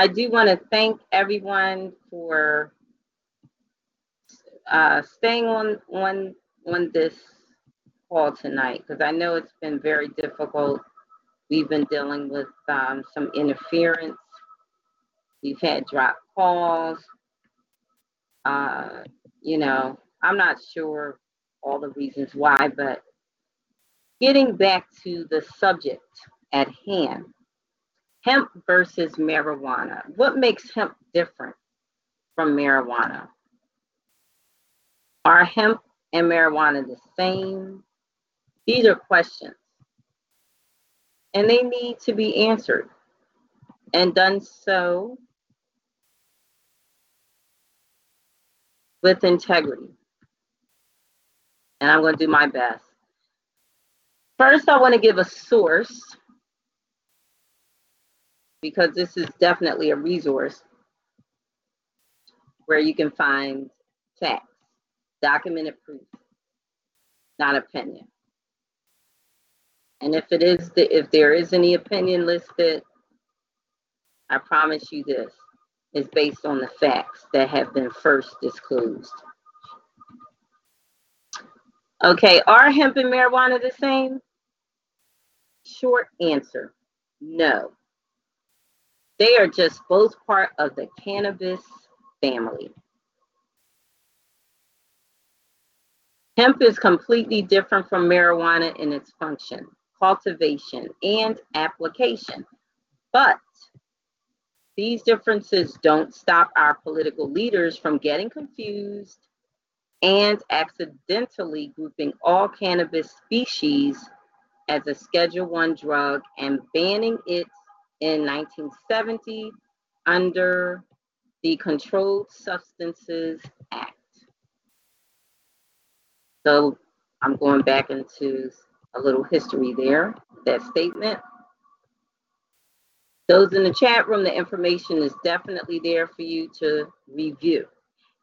I do want to thank everyone for uh, staying on on on this call tonight because I know it's been very difficult. We've been dealing with um, some interference. We've had drop calls. Uh, you know, I'm not sure all the reasons why, but getting back to the subject at hand hemp versus marijuana. What makes hemp different from marijuana? Are hemp and marijuana the same? These are questions. And they need to be answered and done so with integrity. And I'm going to do my best. First, I want to give a source because this is definitely a resource where you can find facts, documented proof, not opinion. And if it is the, if there is any opinion listed, I promise you this is based on the facts that have been first disclosed. Okay, are hemp and marijuana the same? Short answer no. They are just both part of the cannabis family. Hemp is completely different from marijuana in its function, cultivation, and application. But these differences don't stop our political leaders from getting confused and accidentally grouping all cannabis species as a Schedule 1 drug and banning it in 1970 under the Controlled Substances Act. So I'm going back into a little history there, that statement. Those in the chat room, the information is definitely there for you to review.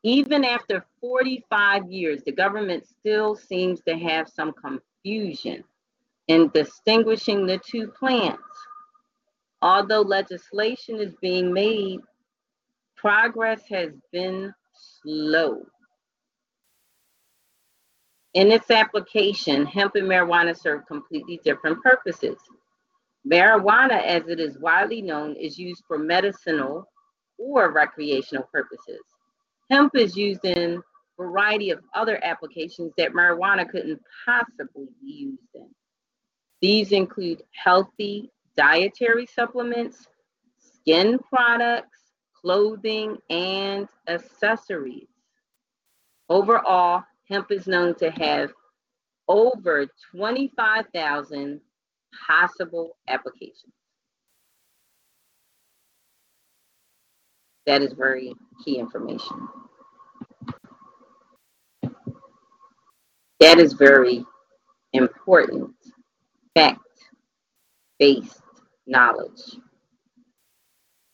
Even after 45 years, the government still seems to have some confusion in distinguishing the two plants. Although legislation is being made, progress has been slow. In its application, hemp and marijuana serve completely different purposes. Marijuana, as it is widely known, is used for medicinal or recreational purposes. Hemp is used in a variety of other applications that marijuana couldn't possibly be used in. These include healthy dietary supplements, skin products, clothing, and accessories. Overall, hemp is known to have over 25,000 possible applications. That is very key information. That is very important fact based knowledge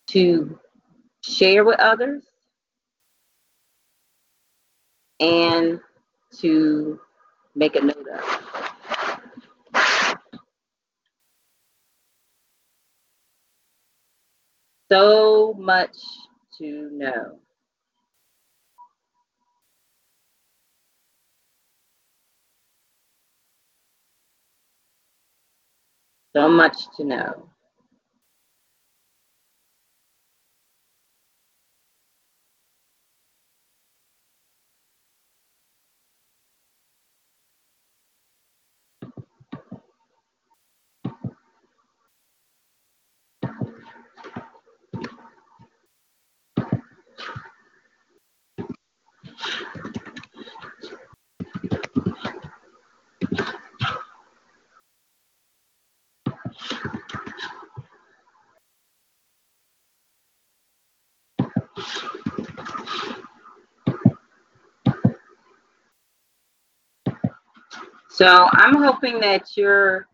to share with others and to make a note of. So much to know. So much to know. So I'm hoping that you're,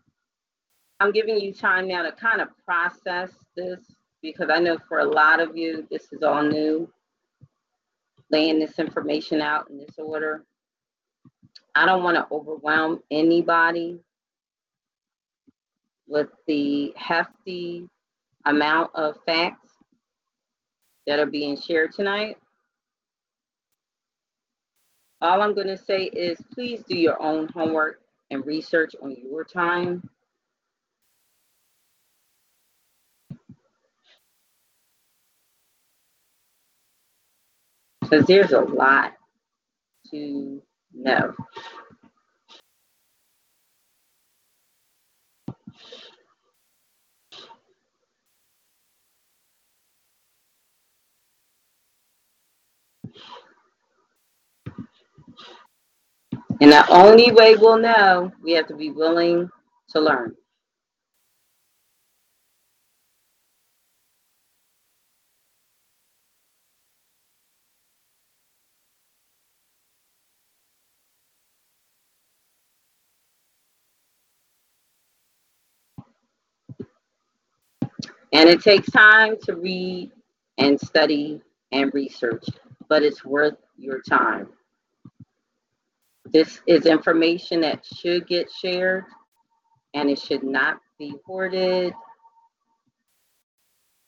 I'm giving you time now to kind of process this because I know for a lot of you, this is all new, laying this information out in this order. I don't want to overwhelm anybody with the hefty amount of facts. that are being shared tonight. All I'm going to say is please do your own homework and research on your time. Because there's a lot to know. And the only way we'll know, we have to be willing to learn. And it takes time to read and study and research, but it's worth your time. This is information that should get shared and it should not be hoarded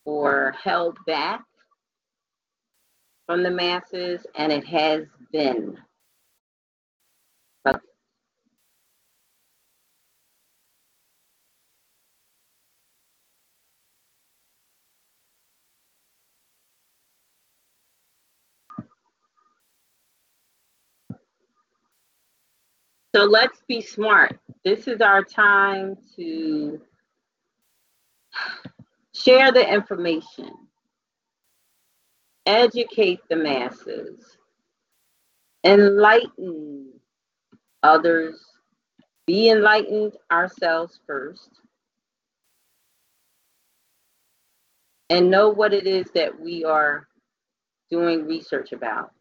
or held back from the masses, and it has been. So let's be smart. This is our time to share the information, educate the masses, enlighten others, be enlightened ourselves first, and know what it is that we are doing research about.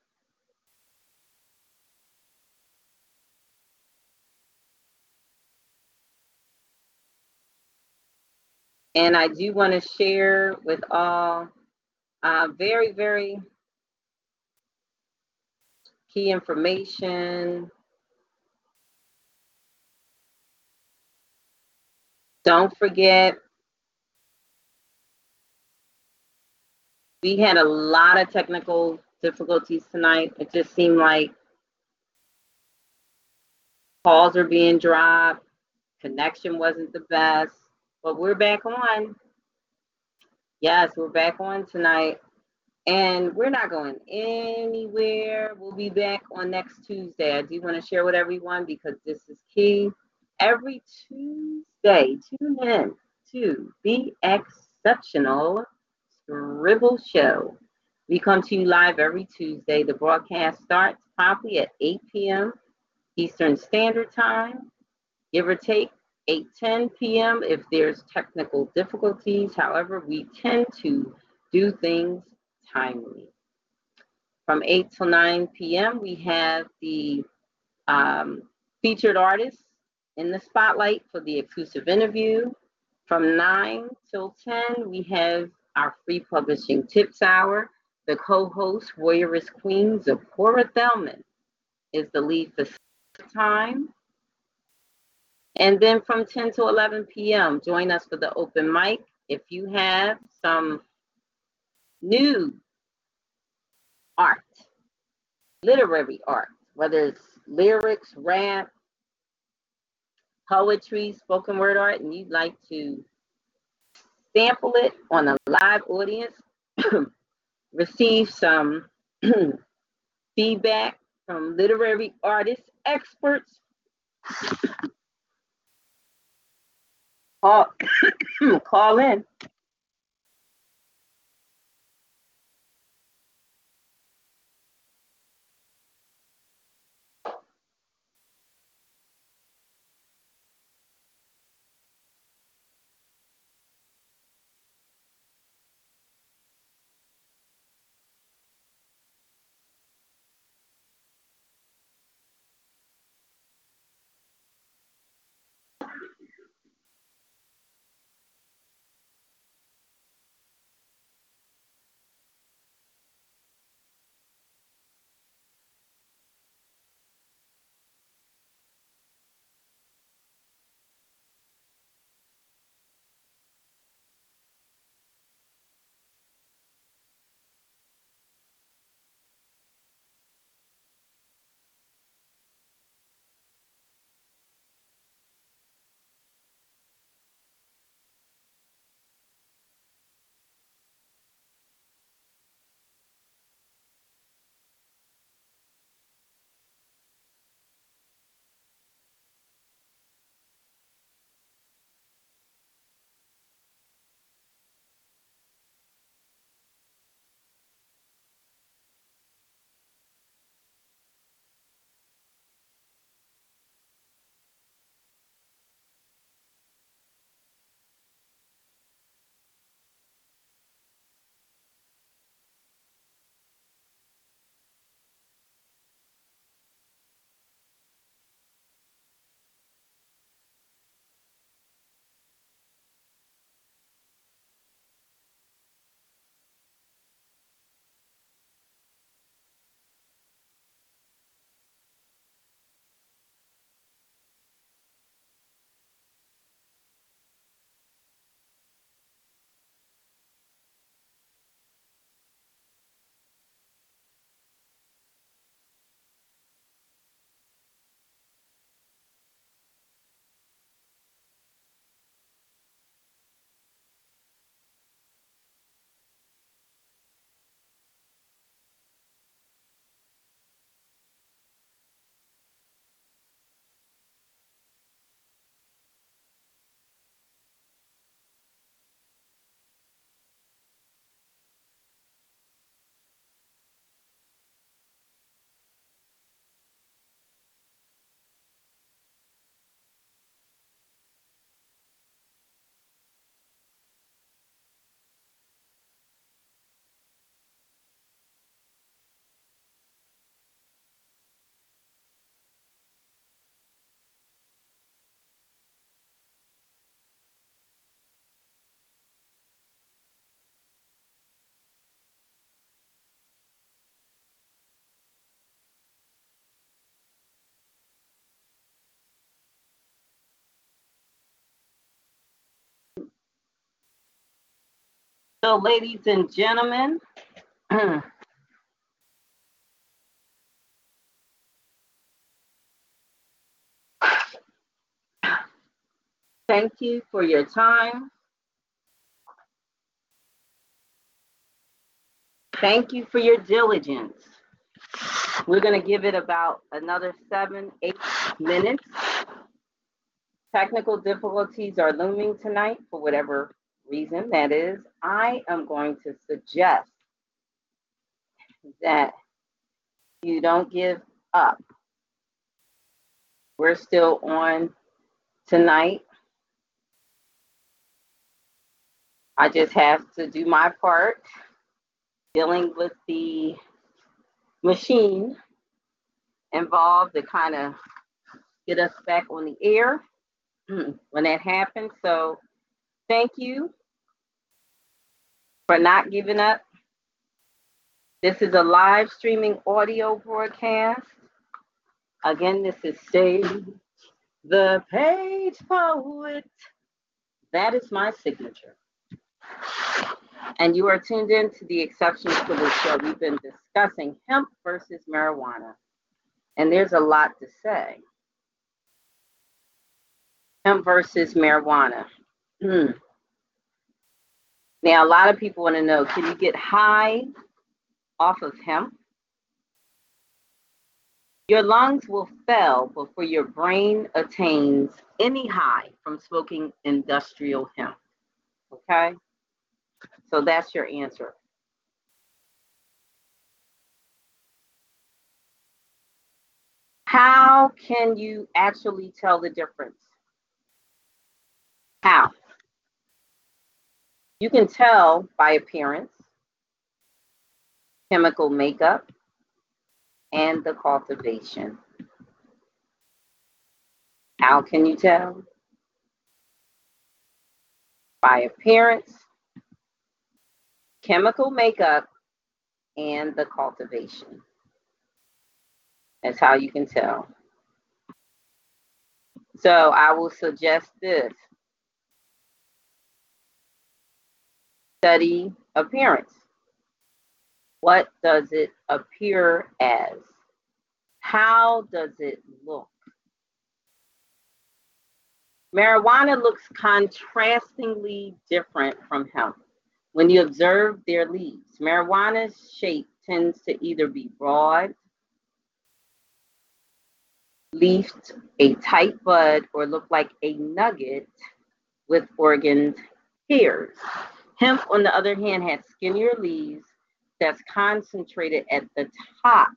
And I do want to share with all uh, very, very key information. Don't forget, we had a lot of technical difficulties tonight. It just seemed like calls were being dropped, connection wasn't the best. But we're back on. Yes, we're back on tonight. And we're not going anywhere. We'll be back on next Tuesday. I do want to share with everyone because this is key. Every Tuesday, tune in to the Exceptional Scribble Show. We come to you live every Tuesday. The broadcast starts promptly at 8 p.m. Eastern Standard Time, give or take 8:10 p.m. if there's technical difficulties. However, we tend to do things timely. From 8 till 9 p.m., we have the um, featured artists in the spotlight for the exclusive interview. From 9 till 10, we have our free publishing tips hour. The co-host, Warrioress Queen Zipporah Thelman, is the lead for time. And then from 10 to 11 p.m., join us for the open mic. If you have some new art, literary art, whether it's lyrics, rap, poetry, spoken word art, and you'd like to sample it on a live audience, receive some feedback from literary artists, experts, Call, call in. So, ladies and gentlemen, thank you for your time. Thank you for your diligence. We're going to give it about another seven, eight minutes. Technical difficulties are looming tonight for whatever reason that is. I am going to suggest that you don't give up. We're still on tonight. I just have to do my part dealing with the machine involved to kind of get us back on the air when that happens. So thank you for not giving up. This is a live streaming audio broadcast. Again, this is Sage, the page poet. That is my signature. And you are tuned in to the exceptions to the show. We've been discussing hemp versus marijuana. And there's a lot to say. Hemp versus marijuana. Hmm. Now, a lot of people want to know can you get high off of hemp? Your lungs will fail before your brain attains any high from smoking industrial hemp. Okay? So that's your answer. How can you actually tell the difference? How? You can tell by appearance, chemical makeup, and the cultivation. How can you tell? By appearance, chemical makeup, and the cultivation. That's how you can tell. So I will suggest this. Study appearance. What does it appear as? How does it look? Marijuana looks contrastingly different from hemp. When you observe their leaves, marijuana's shape tends to either be broad, leafed, a tight bud, or look like a nugget with organed hairs. Hemp, on the other hand, has skinnier leaves that's concentrated at the top.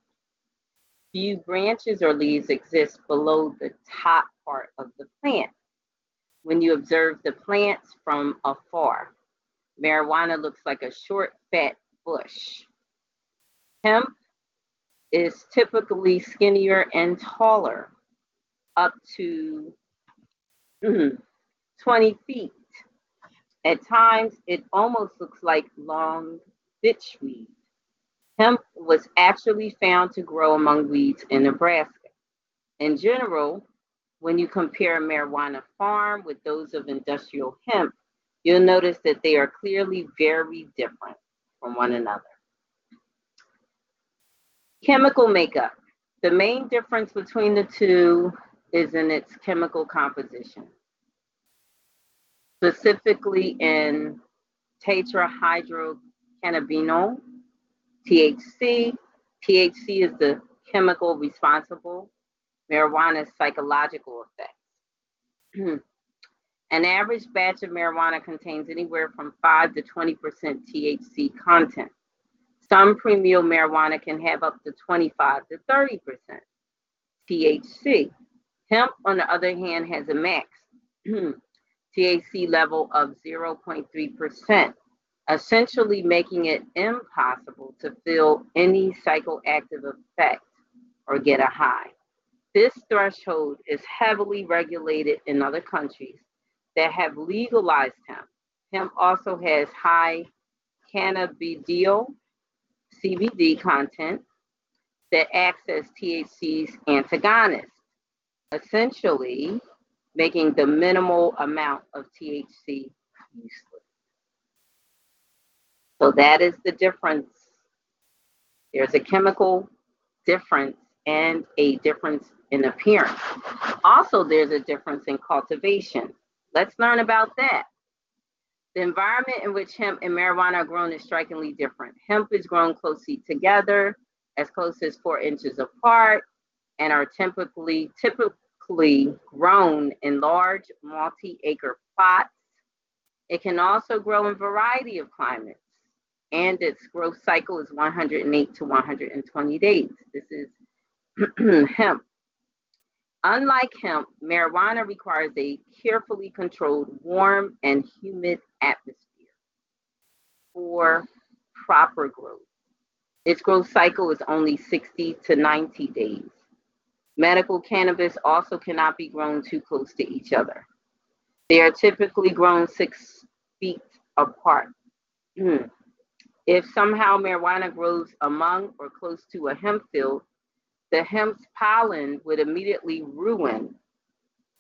Few branches or leaves exist below the top part of the plant. When you observe the plants from afar, Marijuana looks like a short, fat bush. Hemp is typically skinnier and taller, up to mm, 20 feet. At times, it almost looks like long bitchweed. Hemp was actually found to grow among weeds in Nebraska. In general, when you compare marijuana farm with those of industrial hemp, you'll notice that they are clearly very different from one another. Chemical makeup. The main difference between the two is in its chemical composition, specifically in tetrahydrocannabinol, THC. THC is the chemical responsible marijuana's psychological effects. An average batch of marijuana contains anywhere from 5 to 20% THC content. Some premium marijuana can have up to 25 to 30% THC. Hemp, on the other hand, has a max THC level of 0.3%, essentially making it impossible to feel any psychoactive effect or get a high. This threshold is heavily regulated in other countries that have legalized hemp. Hemp also has high cannabidiol CBD content that acts as THC's antagonist, essentially making the minimal amount of THC useless. So that is the difference. There's a chemical difference and a difference in appearance. Also, there's a difference in cultivation. Let's learn about that. The environment in which hemp and marijuana are grown is strikingly different. Hemp is grown closely together, as close as four inches apart, and are typically typically grown in large multi-acre plots. It can also grow in a variety of climates, and its growth cycle is 108 to 120 days. This is hemp. Unlike hemp, marijuana requires a carefully controlled warm and humid atmosphere for proper growth. Its growth cycle is only 60 to 90 days. Medical cannabis also cannot be grown too close to each other. They are typically grown six feet apart. Hmm. If somehow marijuana grows among or close to a hemp field, the hemp's pollen would immediately ruin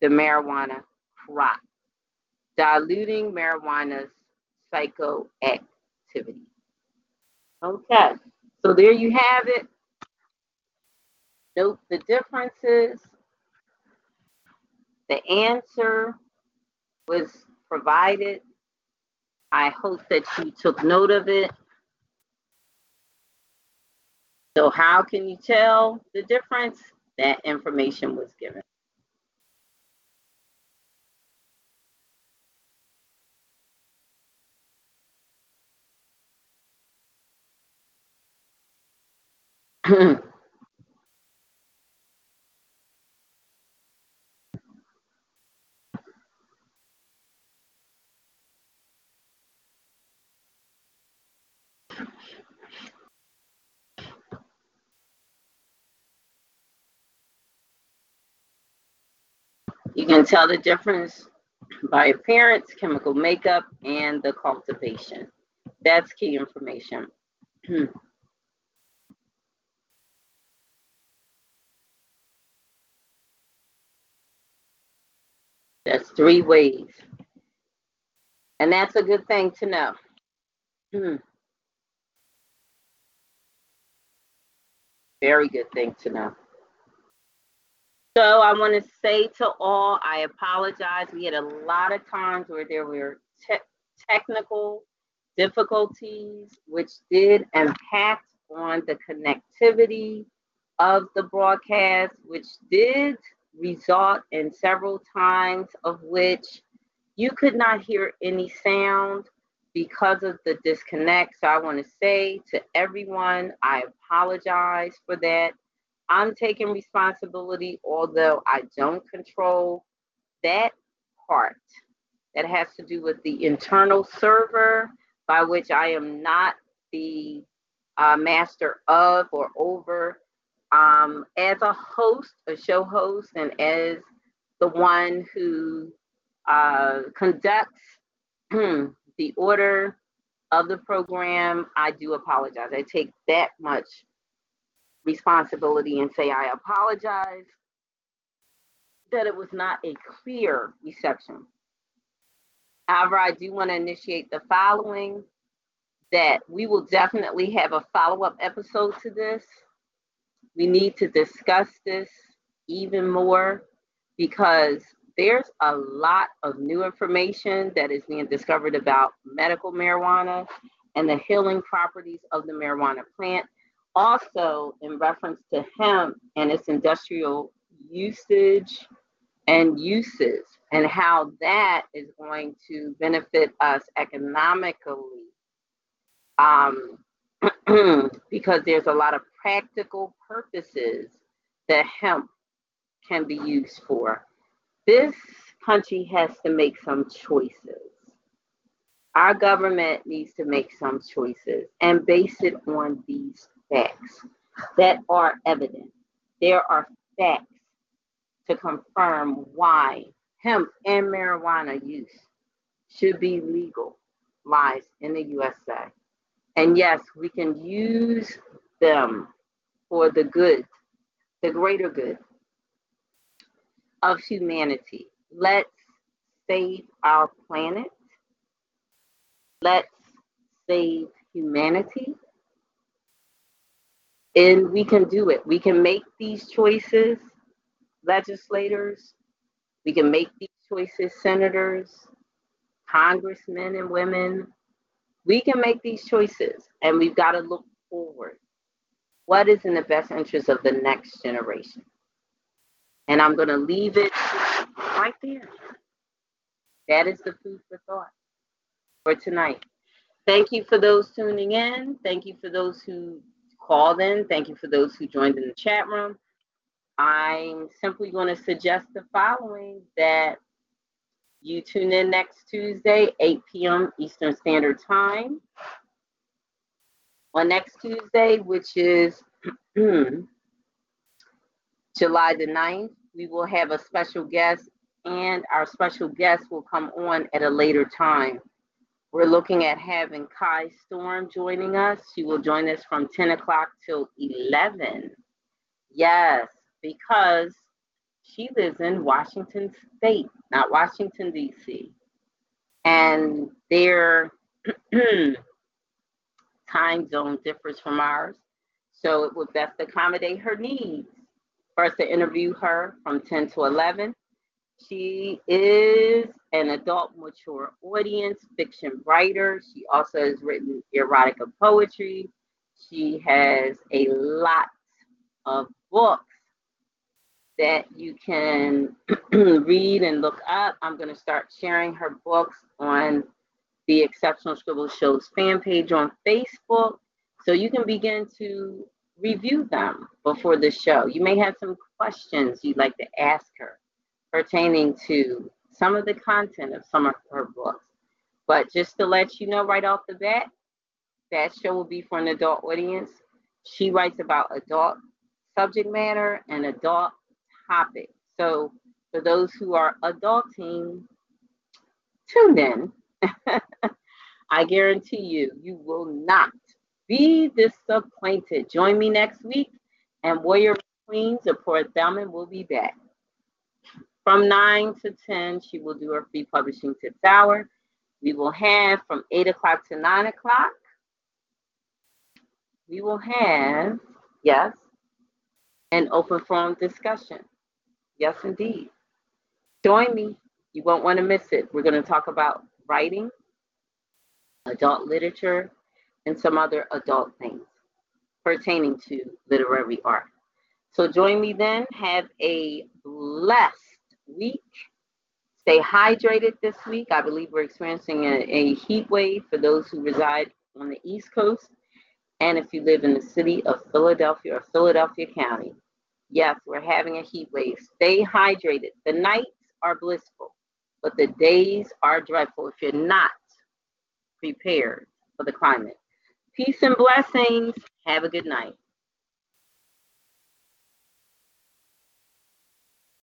the marijuana crop, diluting marijuana's psychoactivity. Okay, so there you have it. Note the differences. The answer was provided. I hope that you took note of it. So how can you tell the difference? That information was given. You can tell the difference by appearance, chemical makeup, and the cultivation. That's key information. That's three ways. And that's a good thing to know. Hmm. Very good thing to know. So I want to say to all, I apologize. We had a lot of times where there were te technical difficulties, which did impact on the connectivity of the broadcast, which did result in several times of which you could not hear any sound because of the disconnect. So I want to say to everyone, I apologize for that. I'm taking responsibility, although I don't control that part that has to do with the internal server, by which I am not the uh, master of or over. Um, as a host, a show host, and as the one who uh, conducts the order of the program, I do apologize. I take that much responsibility and say I apologize that it was not a clear reception. However, I do want to initiate the following that we will definitely have a follow up episode to this. We need to discuss this even more because there's a lot of new information that is being discovered about medical marijuana and the healing properties of the marijuana plant also in reference to hemp and its industrial usage and uses and how that is going to benefit us economically um, because there's a lot of practical purposes that hemp can be used for. This country has to make some choices. Our government needs to make some choices and base it on these facts that are evident. There are facts to confirm why hemp and marijuana use should be legal lies in the USA. And yes, we can use them for the good, the greater good of humanity. Let's save our planet. Let's save humanity. And we can do it. We can make these choices, legislators. We can make these choices, senators, congressmen and women. We can make these choices, and we've got to look forward. What is in the best interest of the next generation? And I'm going to leave it right there. That is the food for thought for tonight. Thank you for those tuning in. Thank you for those who called in. Thank you for those who joined in the chat room. I'm simply going to suggest the following that you tune in next Tuesday, 8 p.m. Eastern Standard Time. On next Tuesday, which is July the 9th, we will have a special guest, and our special guest will come on at a later time. We're looking at having Kai Storm joining us. She will join us from 10 o'clock till 11. Yes, because she lives in Washington State, not Washington, D.C. And their time zone differs from ours. So it would best accommodate her needs. for us to interview her from 10 to 11. She is an adult mature audience fiction writer. She also has written erotica poetry. She has a lot of books that you can read and look up. I'm going to start sharing her books on the Exceptional Scribble Shows fan page on Facebook so you can begin to review them before the show. You may have some questions you'd like to ask her pertaining to some of the content of some of her books. But just to let you know right off the bat, that show will be for an adult audience. She writes about adult subject matter and adult topic. So for those who are adulting, tune in. I guarantee you, you will not be disappointed. Join me next week, and Warrior Queens of Port Thelma will be back. From 9 to 10, she will do her free publishing tips hour. We will have from 8 o'clock to 9 o'clock. We will have, yes, an open forum discussion. Yes, indeed. Join me. You won't want to miss it. We're going to talk about writing, adult literature, and some other adult things pertaining to literary art. So join me then. Have a blessed week. Stay hydrated this week. I believe we're experiencing a, a heat wave for those who reside on the East Coast. And if you live in the city of Philadelphia or Philadelphia County, Yes, we're having a heat wave. Stay hydrated. The nights are blissful, but the days are dreadful if you're not prepared for the climate. Peace and blessings. Have a good night.